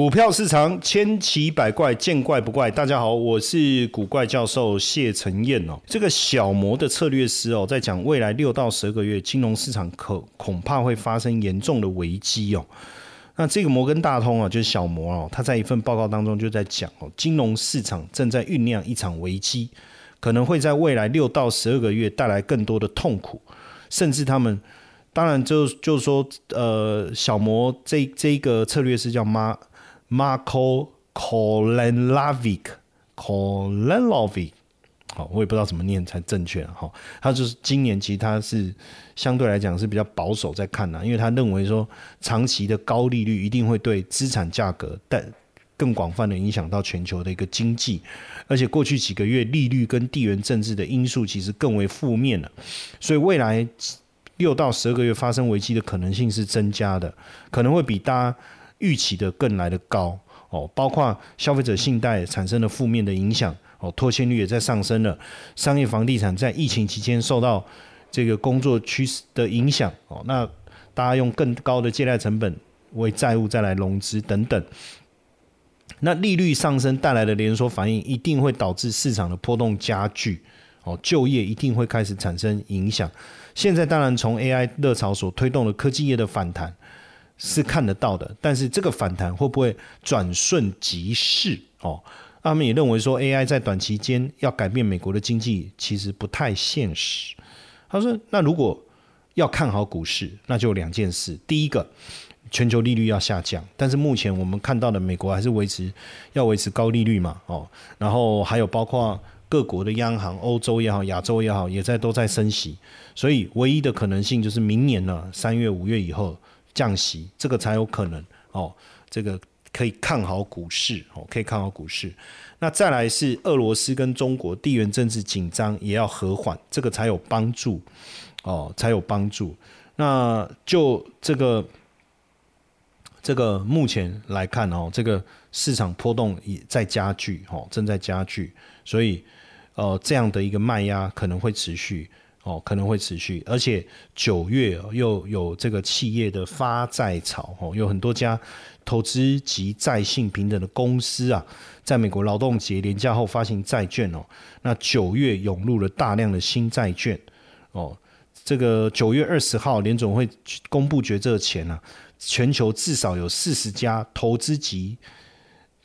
股票市场千奇百怪，见怪不怪。大家好，我是古怪教授谢承彦哦。这个小摩的策略师哦，在讲未来六到十二个月金融市场可恐怕会发生严重的危机哦。那这个摩根大通啊，就是小摩哦，他在一份报告当中就在讲哦，金融市场正在酝酿一场危机，可能会在未来六到十二个月带来更多的痛苦，甚至他们当然就就是说，呃，小摩这这个策略师叫妈。Marco Kolenlovic，Kolenlovic，好，我也不知道怎么念才正确哈。他就是今年其实他是相对来讲是比较保守在看的，因为他认为说长期的高利率一定会对资产价格带更广泛的影响到全球的一个经济，而且过去几个月利率跟地缘政治的因素其实更为负面了，所以未来六到十二个月发生危机的可能性是增加的，可能会比大家。预期的更来的高哦，包括消费者信贷产生了负面的影响哦，拖欠率也在上升了。商业房地产在疫情期间受到这个工作趋势的影响哦，那大家用更高的借贷成本为债务再来融资等等，那利率上升带来的连锁反应一定会导致市场的波动加剧哦，就业一定会开始产生影响。现在当然从 AI 热潮所推动的科技业的反弹。是看得到的，但是这个反弹会不会转瞬即逝？哦，他们也认为说 AI 在短期间要改变美国的经济，其实不太现实。他说：“那如果要看好股市，那就两件事。第一个，全球利率要下降，但是目前我们看到的美国还是维持要维持高利率嘛？哦，然后还有包括各国的央行，欧洲也好，亚洲也好，也在都在升息，所以唯一的可能性就是明年呢，三月、五月以后。”降息，这个才有可能哦。这个可以看好股市哦，可以看好股市。那再来是俄罗斯跟中国地缘政治紧张也要和缓，这个才有帮助哦，才有帮助。那就这个这个目前来看哦，这个市场波动也在加剧哦，正在加剧，所以呃这样的一个卖压可能会持续。哦，可能会持续，而且九月又有这个企业的发债潮，哦，有很多家投资及债信平等的公司啊，在美国劳动节连假后发行债券哦，那九月涌入了大量的新债券，哦，这个九月二十号联总会公布决策前呢，全球至少有四十家投资级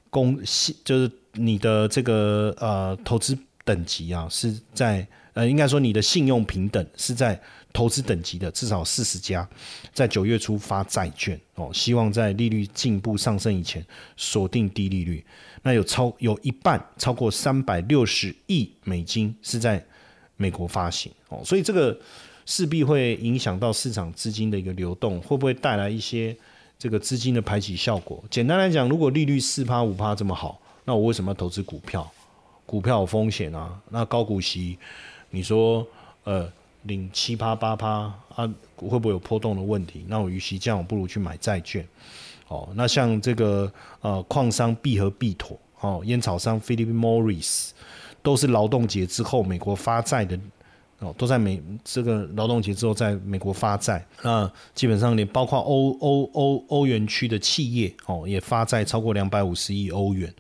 公，就是你的这个呃投资等级啊，是在。呃，应该说你的信用平等是在投资等级的，至少四十家在九月初发债券哦，希望在利率进一步上升以前锁定低利率。那有超有一半超过三百六十亿美金是在美国发行哦，所以这个势必会影响到市场资金的一个流动，会不会带来一些这个资金的排挤效果？简单来讲，如果利率四趴五趴这么好，那我为什么要投资股票？股票有风险啊，那高股息。你说，呃，领七趴八趴啊，会不会有波动的问题？那我与其这样，我不如去买债券。哦，那像这个呃，矿商必和必妥，哦，烟草商 Philip Morris，都是劳动节之后美国发债的，哦，都在美这个劳动节之后在美国发债。那基本上连包括欧欧欧欧元区的企业，哦，也发债超过两百五十亿欧元。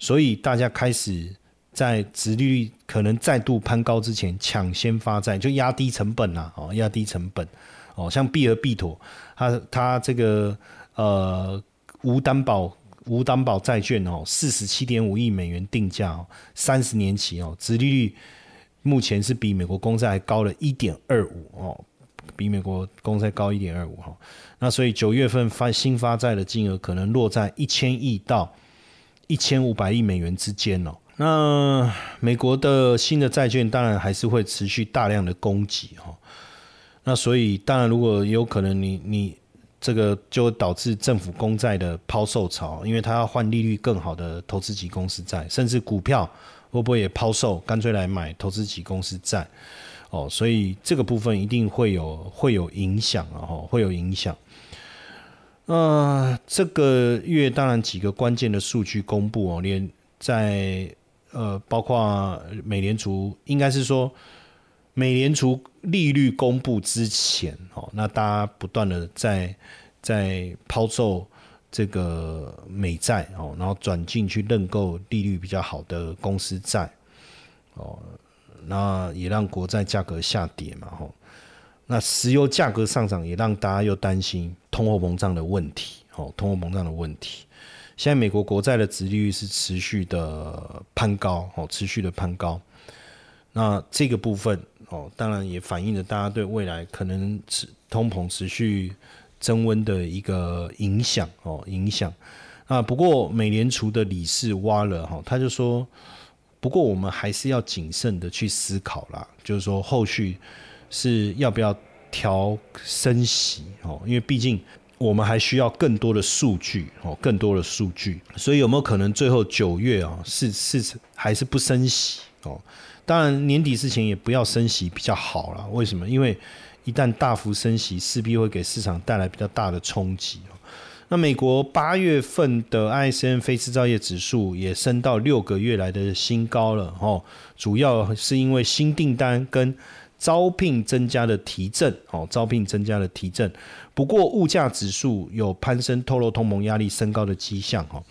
所以大家开始。在殖利率可能再度攀高之前，抢先发债就压低成本呐，哦，压低成本，哦，像必和必妥，它它这个呃无担保无担保债券哦，四十七点五亿美元定价哦，三十年期哦，殖利率目前是比美国公债还高了一点二五哦，比美国公债高一点二五哈，那所以九月份发新发债的金额可能落在一千亿到一千五百亿美元之间哦。那美国的新的债券当然还是会持续大量的供给哈，那所以当然如果有可能你你这个就导致政府公债的抛售潮，因为它要换利率更好的投资级公司债，甚至股票会不会也抛售，干脆来买投资级公司债哦，所以这个部分一定会有会有影响啊，哈，会有影响。呃，这个月当然几个关键的数据公布哦，连在呃，包括美联储，应该是说美联储利率公布之前，哦，那大家不断的在在抛售这个美债哦，然后转进去认购利率比较好的公司债哦，那也让国债价格下跌嘛吼。那石油价格上涨也让大家又担心通货膨胀的问题哦，通货膨胀的问题。现在美国国债的殖利率是持续的攀高哦，持续的攀高。那这个部分哦，当然也反映了大家对未来可能持通膨持续增温的一个影响哦，影响。啊，不过美联储的理事挖了哈，他就说，不过我们还是要谨慎的去思考啦，就是说后续是要不要调升息哦，因为毕竟我们还需要更多的数据哦，更多的数据，所以有没有可能最后九月啊是是还是不升息哦？当然，年底之前也不要升息比较好了。为什么？因为一旦大幅升息，势必会给市场带来比较大的冲击那美国八月份的 ISM 非制造业指数也升到六个月来的新高了哦，主要是因为新订单跟招聘增加的提振哦，招聘增加的提振。不过物价指数有攀升，透露通膨压力升高的迹象哈。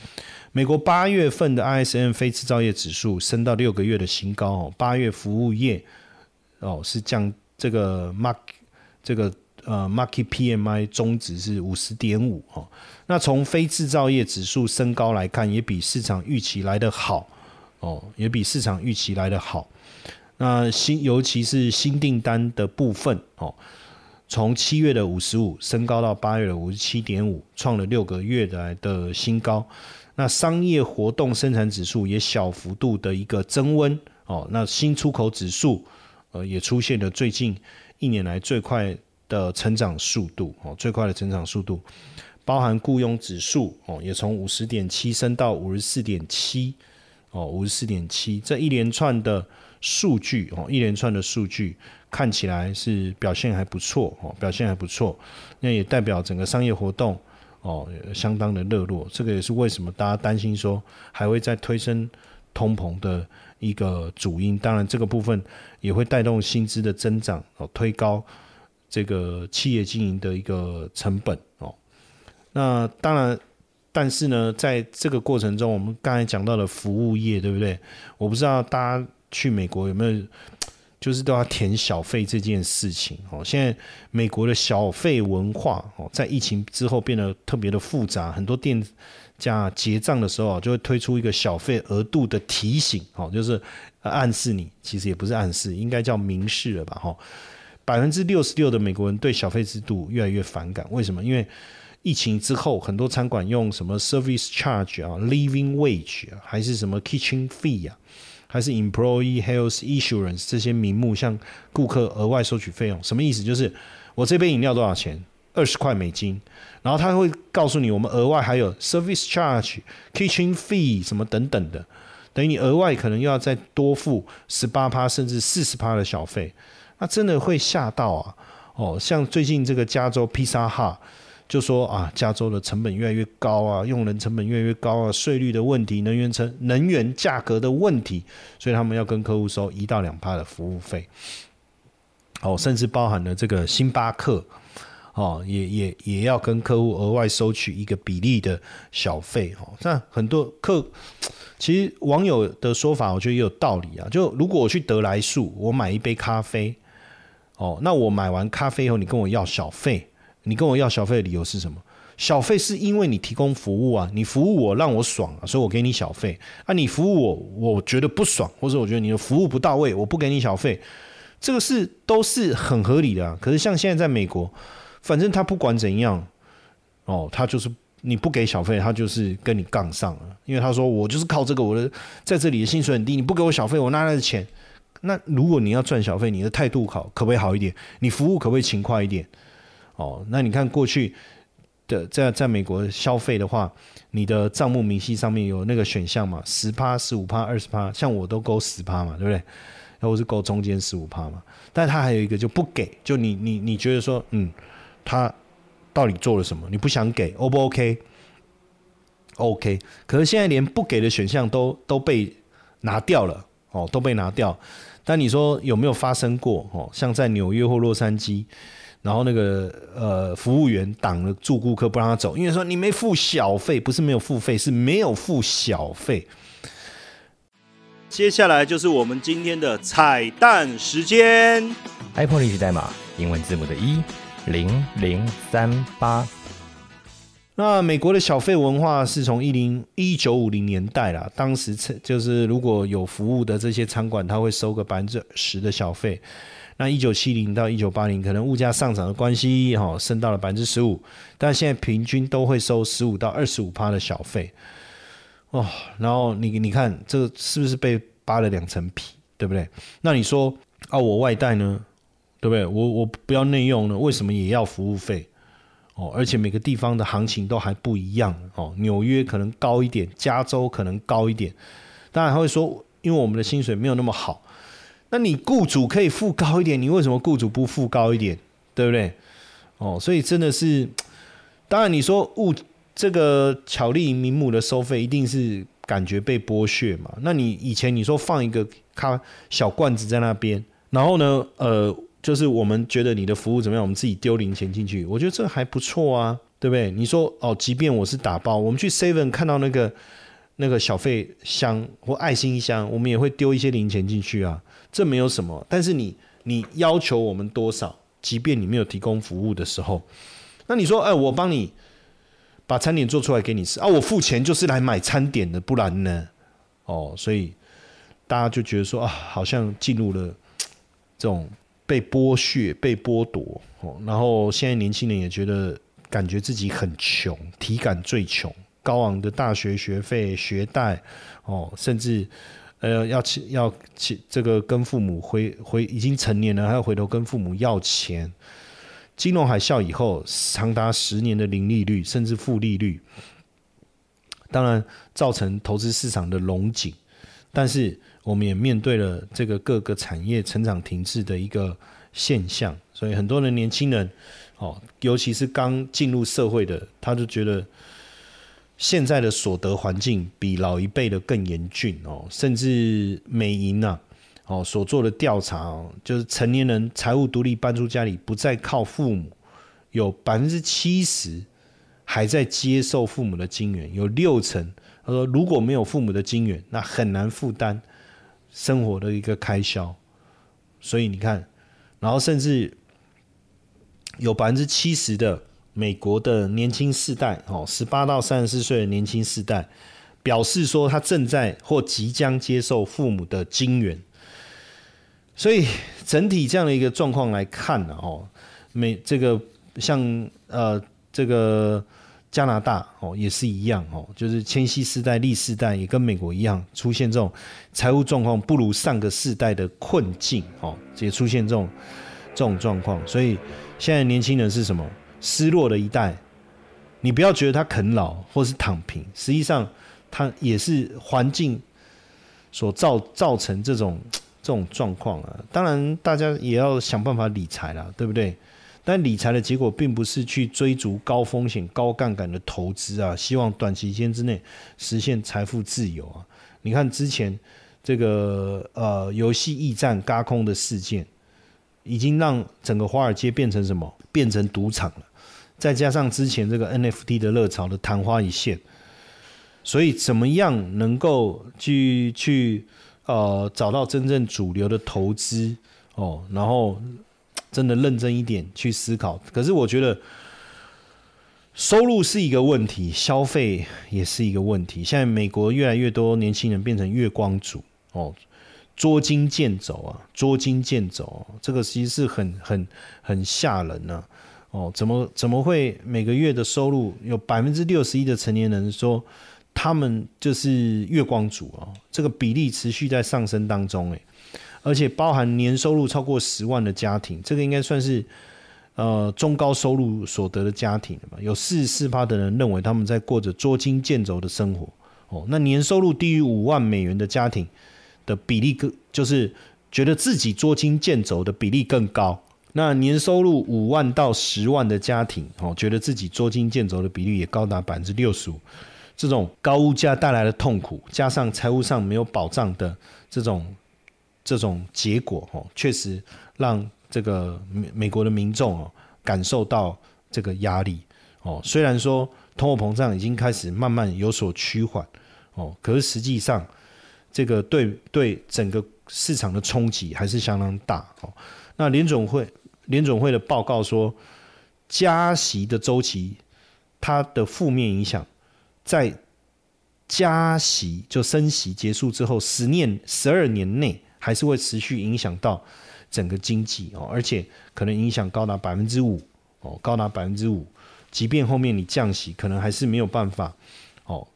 美国八月份的 ISM 非制造业指数升到六个月的新高哦，八月服务业哦是降这个 Mark 这个呃 Market PMI 中值是五十点五哦，那从非制造业指数升高来看，也比市场预期来的好哦，也比市场预期来的好。那新尤其是新订单的部分哦，从七月的五十五升高到八月的五十七点五，创了六个月来的新高。那商业活动生产指数也小幅度的一个增温哦，那新出口指数呃也出现了最近一年来最快的成长速度哦，最快的成长速度，包含雇佣指数哦也从五十点七升到五十四点七哦，五十四点七这一连串的数据哦，一连串的数据看起来是表现还不错哦，表现还不错，那也代表整个商业活动。哦，相当的热络，这个也是为什么大家担心说还会再推升通膨的一个主因。当然，这个部分也会带动薪资的增长，哦，推高这个企业经营的一个成本。哦，那当然，但是呢，在这个过程中，我们刚才讲到了服务业，对不对？我不知道大家去美国有没有。就是都要填小费这件事情哦。现在美国的小费文化哦，在疫情之后变得特别的复杂。很多店家结账的时候就会推出一个小费额度的提醒哦，就是暗示你，其实也不是暗示，应该叫明示了吧？哈，百分之六十六的美国人对小费制度越来越反感。为什么？因为疫情之后，很多餐馆用什么 service charge 啊、living wage 啊，还是什么 kitchen fee 啊。还是 employee health insurance 这些名目向顾客额外收取费用，什么意思？就是我这杯饮料多少钱？二十块美金，然后他会告诉你，我们额外还有 service charge、kitchen fee 什么等等的，等于你额外可能又要再多付十八趴甚至四十趴的小费，那真的会吓到啊！哦，像最近这个加州披萨哈。就说啊，加州的成本越来越高啊，用人成本越来越高啊，税率的问题，能源成能源价格的问题，所以他们要跟客户收一到两趴的服务费。哦，甚至包含了这个星巴克，哦，也也也要跟客户额外收取一个比例的小费。哦，那很多客，其实网友的说法，我觉得也有道理啊。就如果我去德来树，我买一杯咖啡，哦，那我买完咖啡后，你跟我要小费。你跟我要小费的理由是什么？小费是因为你提供服务啊，你服务我让我爽啊，所以我给你小费啊。你服务我，我觉得不爽，或者我觉得你的服务不到位，我不给你小费，这个是都是很合理的。啊。可是像现在在美国，反正他不管怎样，哦，他就是你不给小费，他就是跟你杠上了，因为他说我就是靠这个，我的在这里的薪水很低，你不给我小费，我拿来的钱？那如果你要赚小费，你的态度好可不可以好一点？你服务可不可以勤快一点？哦，那你看过去的在在美国消费的话，你的账目明细上面有那个选项嘛？十趴、十五趴、二十趴，像我都勾十趴嘛，对不对？然后是勾中间十五趴嘛。但他还有一个就不给，就你你你觉得说，嗯，他到底做了什么？你不想给，O 不 OK？OK。可是现在连不给的选项都都被拿掉了，哦，都被拿掉。但你说有没有发生过？哦，像在纽约或洛杉矶？然后那个呃服务员挡了住顾客不让他走，因为说你没付小费，不是没有付费，是没有付小费。接下来就是我们今天的彩蛋时间，iPhone 历史代码英文字母的一零零三八。那美国的小费文化是从一零一九五零年代啦，当时就是如果有服务的这些餐馆，他会收个百分之十的小费。那一九七零到一九八零，可能物价上涨的关系，哈，升到了百分之十五，但现在平均都会收十五到二十五趴的小费。哦，然后你你看这个是不是被扒了两层皮，对不对？那你说啊，我外带呢，对不对？我我不要内用呢，为什么也要服务费？哦，而且每个地方的行情都还不一样哦，纽约可能高一点，加州可能高一点。当然他会说，因为我们的薪水没有那么好。那你雇主可以付高一点，你为什么雇主不付高一点？对不对？哦，所以真的是，当然你说物这个巧立名目的收费，一定是感觉被剥削嘛。那你以前你说放一个咖小罐子在那边，然后呢，呃，就是我们觉得你的服务怎么样，我们自己丢零钱进去，我觉得这还不错啊，对不对？你说哦，即便我是打包，我们去 Seven 看到那个那个小费箱或爱心箱，我们也会丢一些零钱进去啊。这没有什么，但是你你要求我们多少，即便你没有提供服务的时候，那你说，哎，我帮你把餐点做出来给你吃啊，我付钱就是来买餐点的，不然呢？哦，所以大家就觉得说啊，好像进入了这种被剥削、被剥夺哦。然后现在年轻人也觉得感觉自己很穷，体感最穷，高昂的大学学费、学贷哦，甚至。呃，要去要去这个跟父母回回已经成年了，还要回头跟父母要钱。金融海啸以后，长达十年的零利率甚至负利率，当然造成投资市场的龙井。但是我们也面对了这个各个产业成长停滞的一个现象，所以很多的年轻人，哦，尤其是刚进入社会的，他就觉得。现在的所得环境比老一辈的更严峻哦，甚至美银呐，哦所做的调查哦，就是成年人财务独立搬出家里不再靠父母，有百分之七十还在接受父母的金援，有六成他说如果没有父母的金援，那很难负担生活的一个开销，所以你看，然后甚至有百分之七十的。美国的年轻世代，哦，十八到三十四岁的年轻世代，表示说他正在或即将接受父母的金援，所以整体这样的一个状况来看呢，哦，美这个像呃这个加拿大哦也是一样哦，就是千禧世代、历世代也跟美国一样出现这种财务状况不如上个世代的困境哦，也出现这种这种状况，所以现在年轻人是什么？失落的一代，你不要觉得他啃老或是躺平，实际上他也是环境所造造成这种 这种状况啊。当然，大家也要想办法理财啦，对不对？但理财的结果并不是去追逐高风险、高杠杆的投资啊，希望短期间之内实现财富自由啊。你看之前这个呃游戏驿站嘎空的事件，已经让整个华尔街变成什么？变成赌场了。再加上之前这个 NFT 的热潮的昙花一现，所以怎么样能够去去呃找到真正主流的投资哦，然后真的认真一点去思考。可是我觉得收入是一个问题，消费也是一个问题。现在美国越来越多年轻人变成月光族哦，捉襟见肘啊，捉襟见肘，这个其实是很很很吓人呢。哦，怎么怎么会每个月的收入有百分之六十一的成年人说他们就是月光族啊？这个比例持续在上升当中，诶，而且包含年收入超过十万的家庭，这个应该算是呃中高收入所得的家庭了吧？有四十四趴的人认为他们在过着捉襟见肘的生活。哦，那年收入低于五万美元的家庭的比例更就是觉得自己捉襟见肘的比例更高。那年收入五万到十万的家庭，哦，觉得自己捉襟见肘的比例也高达百分之六十五。这种高物价带来的痛苦，加上财务上没有保障的这种这种结果，哦，确实让这个美美国的民众哦感受到这个压力哦。虽然说通货膨胀已经开始慢慢有所趋缓哦，可是实际上这个对对整个市场的冲击还是相当大哦。那联总会联总会的报告说，加息的周期它的负面影响在。加息就升息结束之后，十年、十二年内还是会持续影响到整个经济哦，而且可能影响高达百分之五哦，高达百分之五。即便后面你降息，可能还是没有办法哦，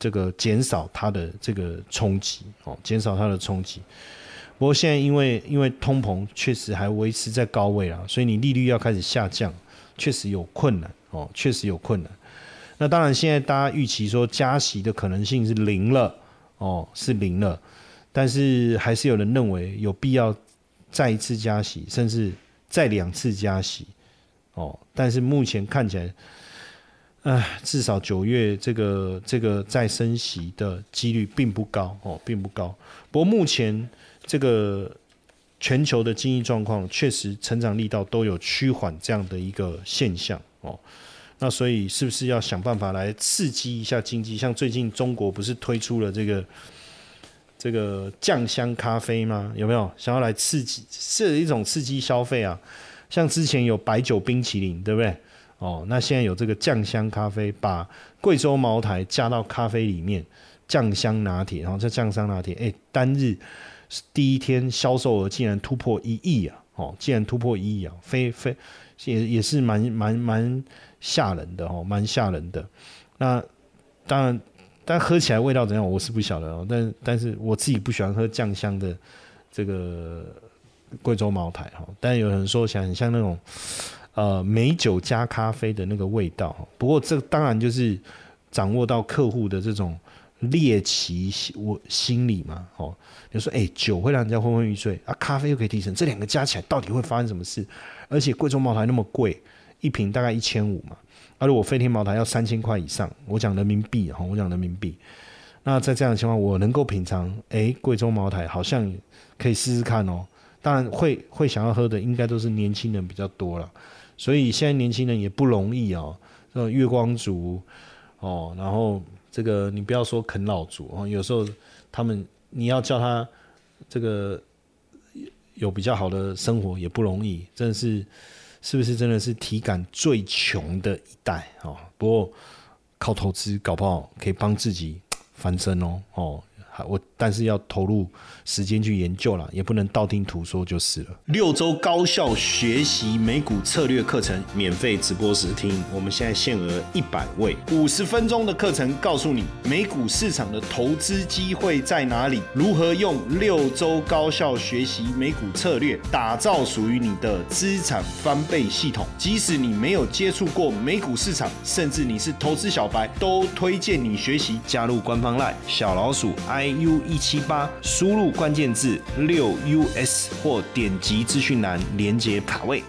这个减少它的这个冲击哦，减少它的冲击。不过现在因为因为通膨确实还维持在高位啊，所以你利率要开始下降，确实有困难哦，确实有困难。那当然，现在大家预期说加息的可能性是零了，哦，是零了，但是还是有人认为有必要再一次加息，甚至再两次加息，哦，但是目前看起来，唉，至少九月这个这个再升息的几率并不高，哦，并不高。不过目前这个全球的经济状况确实成长力道都有趋缓这样的一个现象，哦。那所以是不是要想办法来刺激一下经济？像最近中国不是推出了这个这个酱香咖啡吗？有没有想要来刺激？是一种刺激消费啊。像之前有白酒冰淇淋，对不对？哦，那现在有这个酱香咖啡，把贵州茅台加到咖啡里面，酱香拿铁，然后这酱香拿铁，哎，单日第一天销售额竟然突破一亿啊！哦，竟然突破一亿啊，非非也也是蛮蛮蛮。吓人的哦，蛮吓人的。那当然，但喝起来味道怎样，我是不晓得哦。但但是我自己不喜欢喝酱香的这个贵州茅台哈。但有人说起来很像那种呃美酒加咖啡的那个味道。不过这当然就是掌握到客户的这种猎奇我心理嘛。哦，你说哎，酒会让人家昏昏欲睡啊，咖啡又可以提神，这两个加起来到底会发生什么事？而且贵州茅台那么贵。一瓶大概一千五嘛，而如果飞天茅台要三千块以上，我讲人民币哈，我讲人民币。那在这样的情况，我能够品尝，哎，贵州茅台好像可以试试看哦。当然会会想要喝的，应该都是年轻人比较多了。所以现在年轻人也不容易哦，这月光族哦，然后这个你不要说啃老族啊，有时候他们你要叫他这个有比较好的生活也不容易，真的是。是不是真的是体感最穷的一代哦？不过靠投资搞不好可以帮自己翻身哦哦。我但是要投入时间去研究了，也不能道听途说就是了。六周高效学习美股策略课程免费直播时听，我们现在限额一百位，五十分钟的课程，告诉你美股市场的投资机会在哪里，如何用六周高效学习美股策略打造属于你的资产翻倍系统。即使你没有接触过美股市场，甚至你是投资小白，都推荐你学习。加入官方 Line 小老鼠 i。U 一七八，输入关键字六 us 或点击资讯栏连接卡位。